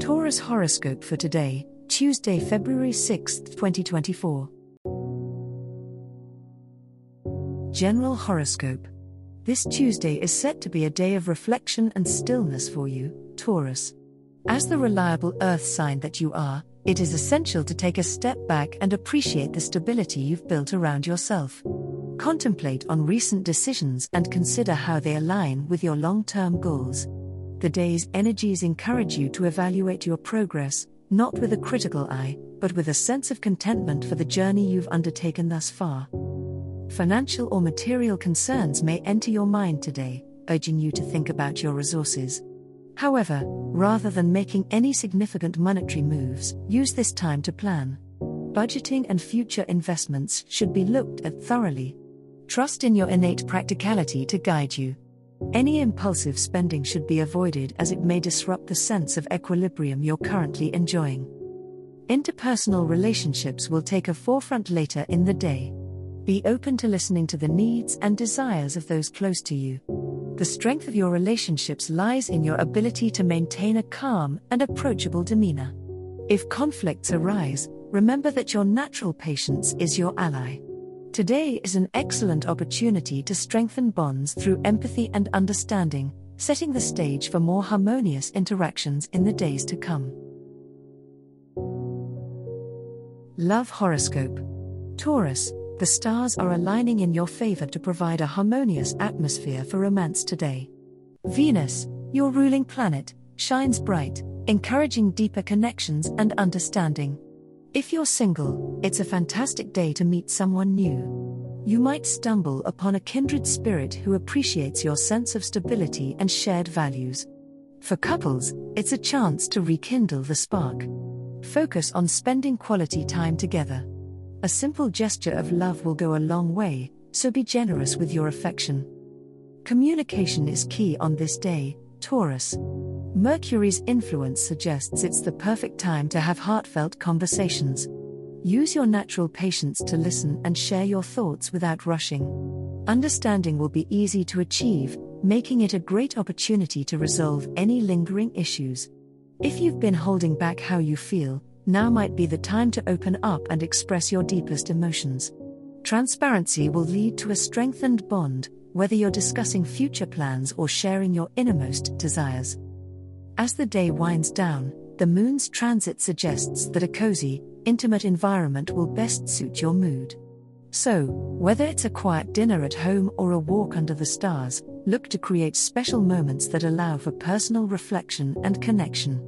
Taurus horoscope for today, Tuesday, February 6, 2024. General horoscope. This Tuesday is set to be a day of reflection and stillness for you, Taurus. As the reliable earth sign that you are, it is essential to take a step back and appreciate the stability you've built around yourself. Contemplate on recent decisions and consider how they align with your long term goals. The day's energies encourage you to evaluate your progress, not with a critical eye, but with a sense of contentment for the journey you've undertaken thus far. Financial or material concerns may enter your mind today, urging you to think about your resources. However, rather than making any significant monetary moves, use this time to plan. Budgeting and future investments should be looked at thoroughly. Trust in your innate practicality to guide you. Any impulsive spending should be avoided as it may disrupt the sense of equilibrium you're currently enjoying. Interpersonal relationships will take a forefront later in the day. Be open to listening to the needs and desires of those close to you. The strength of your relationships lies in your ability to maintain a calm and approachable demeanor. If conflicts arise, remember that your natural patience is your ally. Today is an excellent opportunity to strengthen bonds through empathy and understanding, setting the stage for more harmonious interactions in the days to come. Love Horoscope Taurus, the stars are aligning in your favor to provide a harmonious atmosphere for romance today. Venus, your ruling planet, shines bright, encouraging deeper connections and understanding. If you're single, it's a fantastic day to meet someone new. You might stumble upon a kindred spirit who appreciates your sense of stability and shared values. For couples, it's a chance to rekindle the spark. Focus on spending quality time together. A simple gesture of love will go a long way, so be generous with your affection. Communication is key on this day, Taurus. Mercury's influence suggests it's the perfect time to have heartfelt conversations. Use your natural patience to listen and share your thoughts without rushing. Understanding will be easy to achieve, making it a great opportunity to resolve any lingering issues. If you've been holding back how you feel, now might be the time to open up and express your deepest emotions. Transparency will lead to a strengthened bond, whether you're discussing future plans or sharing your innermost desires. As the day winds down, the moon's transit suggests that a cozy, intimate environment will best suit your mood. So, whether it's a quiet dinner at home or a walk under the stars, look to create special moments that allow for personal reflection and connection.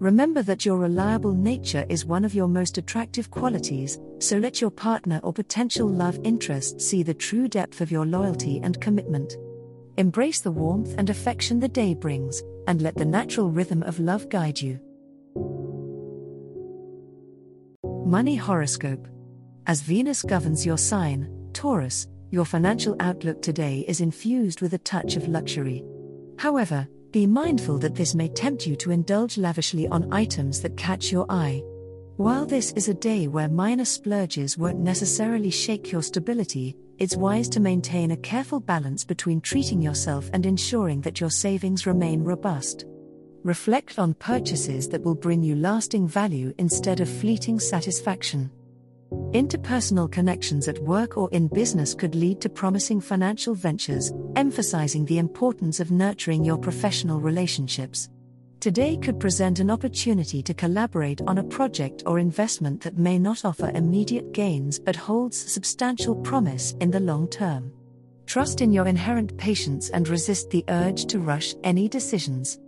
Remember that your reliable nature is one of your most attractive qualities, so let your partner or potential love interest see the true depth of your loyalty and commitment. Embrace the warmth and affection the day brings, and let the natural rhythm of love guide you. Money Horoscope As Venus governs your sign, Taurus, your financial outlook today is infused with a touch of luxury. However, be mindful that this may tempt you to indulge lavishly on items that catch your eye. While this is a day where minor splurges won't necessarily shake your stability, it's wise to maintain a careful balance between treating yourself and ensuring that your savings remain robust. Reflect on purchases that will bring you lasting value instead of fleeting satisfaction. Interpersonal connections at work or in business could lead to promising financial ventures, emphasizing the importance of nurturing your professional relationships. Today could present an opportunity to collaborate on a project or investment that may not offer immediate gains but holds substantial promise in the long term. Trust in your inherent patience and resist the urge to rush any decisions.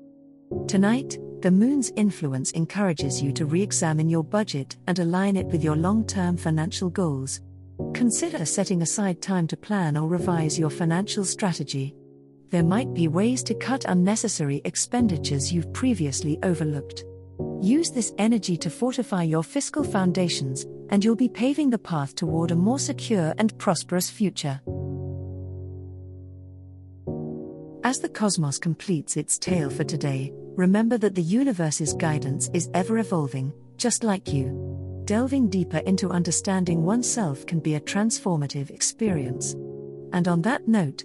Tonight, the moon's influence encourages you to re examine your budget and align it with your long term financial goals. Consider setting aside time to plan or revise your financial strategy. There might be ways to cut unnecessary expenditures you've previously overlooked. Use this energy to fortify your fiscal foundations, and you'll be paving the path toward a more secure and prosperous future. As the cosmos completes its tale for today, remember that the universe's guidance is ever evolving, just like you. Delving deeper into understanding oneself can be a transformative experience. And on that note,